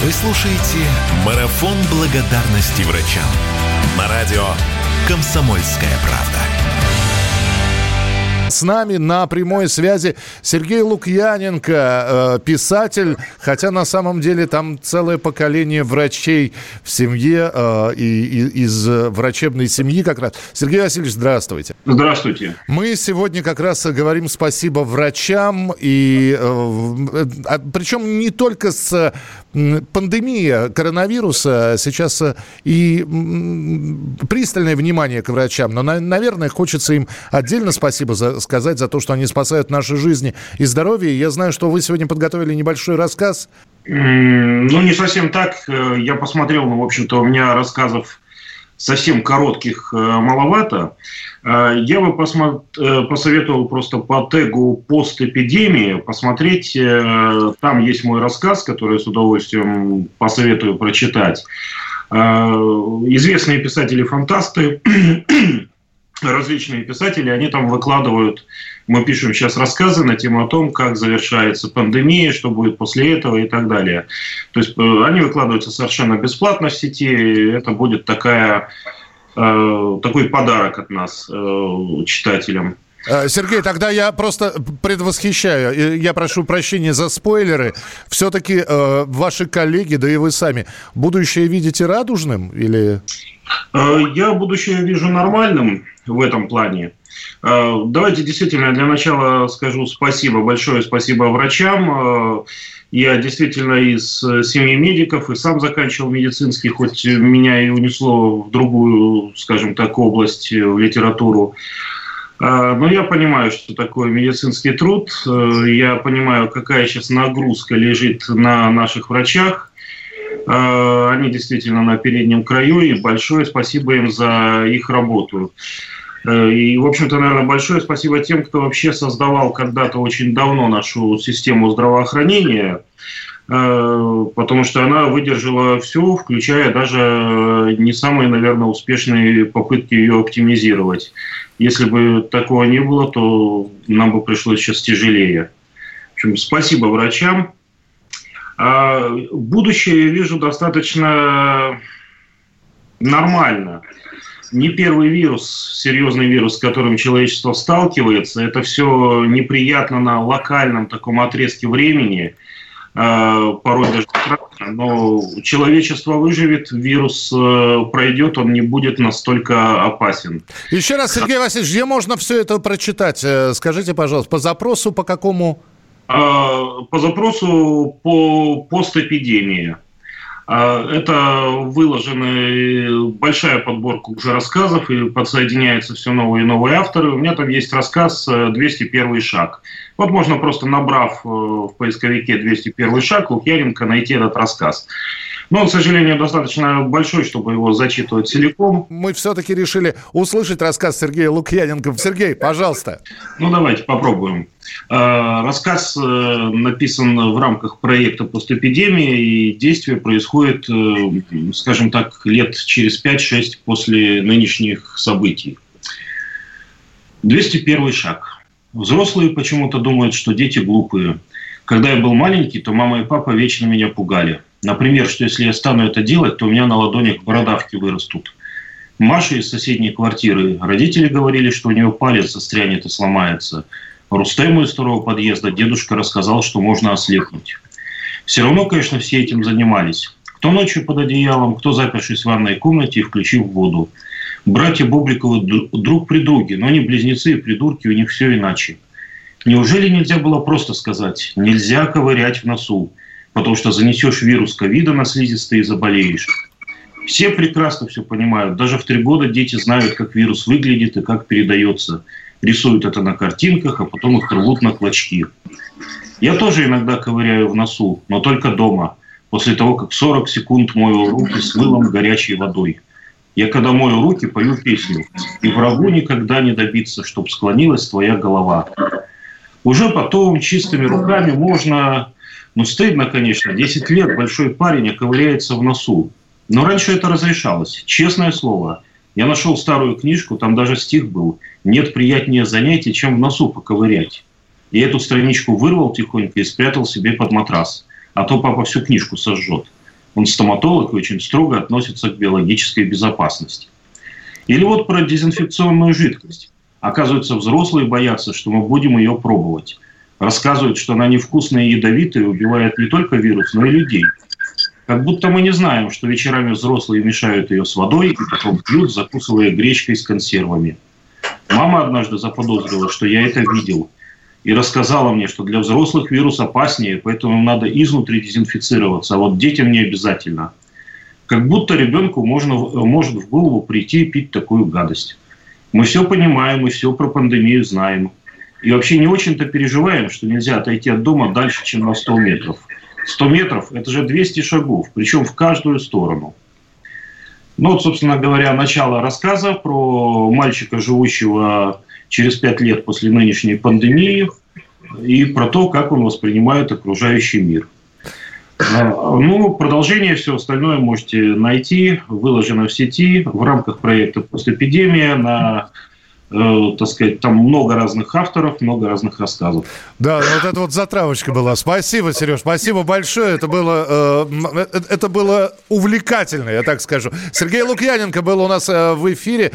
Вы слушаете «Марафон благодарности врачам» на радио «Комсомольская правда». С нами на прямой связи Сергей Лукьяненко, э, писатель, хотя на самом деле там целое поколение врачей в семье э, и, из врачебной семьи как раз. Сергей Васильевич, здравствуйте. Здравствуйте. Мы сегодня как раз говорим спасибо врачам, и э, а, причем не только с пандемия коронавируса, сейчас и пристальное внимание к врачам, но, наверное, хочется им отдельно спасибо за, сказать за то, что они спасают наши жизни и здоровье. Я знаю, что вы сегодня подготовили небольшой рассказ. Ну, не совсем так. Э, я посмотрел, ну, в общем-то, у меня рассказов совсем коротких э, маловато. Э, я бы посоветовал просто по тегу «Постэпидемия» посмотреть. Там есть мой рассказ, который с удовольствием посоветую прочитать. Известные писатели-фантасты различные писатели, они там выкладывают, мы пишем сейчас рассказы на тему о том, как завершается пандемия, что будет после этого и так далее. То есть э, они выкладываются совершенно бесплатно в сети, это будет такая, э, такой подарок от нас, э, читателям. Э, Сергей, тогда я просто предвосхищаю. Я прошу прощения за спойлеры. Все-таки э, ваши коллеги, да и вы сами, будущее видите радужным или... Э, я будущее вижу нормальным в этом плане. Э, давайте действительно для начала скажу спасибо, большое спасибо врачам. Я действительно из семьи медиков и сам заканчивал медицинский, хоть меня и унесло в другую, скажем так, область, в литературу. А, но я понимаю, что такое медицинский труд. Э, я понимаю, какая сейчас нагрузка лежит на наших врачах. А, они действительно на переднем краю, и большое спасибо им за их работу. Э, и, в общем-то, наверное, большое спасибо тем, кто вообще создавал когда-то очень давно нашу систему здравоохранения, э, потому что она выдержала все, включая даже не самые, наверное, успешные попытки ее оптимизировать. Если бы такого не было, то нам бы пришлось сейчас тяжелее. В общем, спасибо врачам. А будущее я вижу достаточно нормально. Не первый вирус, серьезный вирус, с которым человечество сталкивается. Это все неприятно на локальном таком отрезке времени – порой даже страшно, но человечество выживет, вирус э, пройдет, он не будет настолько опасен. Еще раз, Сергей Васильевич, где можно все это прочитать? Э, скажите, пожалуйста, по запросу по какому? По запросу по постэпидемии. Это выложена большая подборка уже рассказов, и подсоединяются все новые и новые авторы. У меня там есть рассказ «201 шаг». Вот можно просто набрав э, в поисковике 201 шаг Лукьяненко найти этот рассказ. Но к сожалению, достаточно большой, чтобы его зачитывать целиком. Мы все-таки решили услышать рассказ Сергея Лукьяненко. Сергей, пожалуйста. Ну, давайте попробуем. Э, рассказ э, написан в рамках проекта «Постэпидемия», и действие происходит, скажем так, лет через 5-6 после нынешних событий. 201 шаг – Взрослые почему-то думают, что дети глупые. Когда я был маленький, то мама и папа вечно меня пугали. Например, что если я стану это делать, то у меня на ладонях бородавки вырастут. Маша из соседней квартиры. Родители говорили, что у нее палец застрянет и сломается. Рустему из второго подъезда дедушка рассказал, что можно ослепнуть. Все равно, конечно, все этим занимались. Кто ночью под одеялом, кто запершись в ванной комнате и включив воду. Братья Бубликовы друг при друге, но они близнецы и придурки, у них все иначе. Неужели нельзя было просто сказать, нельзя ковырять в носу, потому что занесешь вирус ковида на слизистые и заболеешь? Все прекрасно все понимают. Даже в три года дети знают, как вирус выглядит и как передается. Рисуют это на картинках, а потом их рвут на клочки. Я тоже иногда ковыряю в носу, но только дома, после того, как 40 секунд мою руки с мылом горячей водой. Я когда мою руки, пою песню. И врагу никогда не добиться, чтоб склонилась твоя голова. Уже потом чистыми руками можно... Ну, стыдно, конечно. 10 лет большой парень оковыряется в носу. Но раньше это разрешалось. Честное слово. Я нашел старую книжку, там даже стих был. Нет приятнее занятий, чем в носу поковырять. Я эту страничку вырвал тихонько и спрятал себе под матрас. А то папа всю книжку сожжет. Он стоматолог и очень строго относится к биологической безопасности. Или вот про дезинфекционную жидкость. Оказывается, взрослые боятся, что мы будем ее пробовать. Рассказывают, что она невкусная и ядовитая, убивает не только вирус, но и людей. Как будто мы не знаем, что вечерами взрослые мешают ее с водой и потом пьют, закусывая гречкой с консервами. Мама однажды заподозрила, что я это видел. И рассказала мне, что для взрослых вирус опаснее, поэтому надо изнутри дезинфицироваться, а вот детям не обязательно. Как будто ребенку можно, может в голову прийти и пить такую гадость. Мы все понимаем и все про пандемию знаем. И вообще не очень-то переживаем, что нельзя отойти от дома дальше, чем на 100 метров. 100 метров – это же 200 шагов, причем в каждую сторону. Ну вот, собственно говоря, начало рассказа про мальчика, живущего через 5 лет после нынешней пандемии, и про то, как он воспринимает окружающий мир – а, ну, продолжение, все остальное можете найти, выложено в сети в рамках проекта «Постэпидемия» на так сказать, там много разных авторов, много разных рассказов. Да, вот это вот затравочка была. Спасибо, Сереж, спасибо большое. Это было, э, э это было увлекательно, я так скажу. Сергей Лукьяненко был у нас э, в эфире.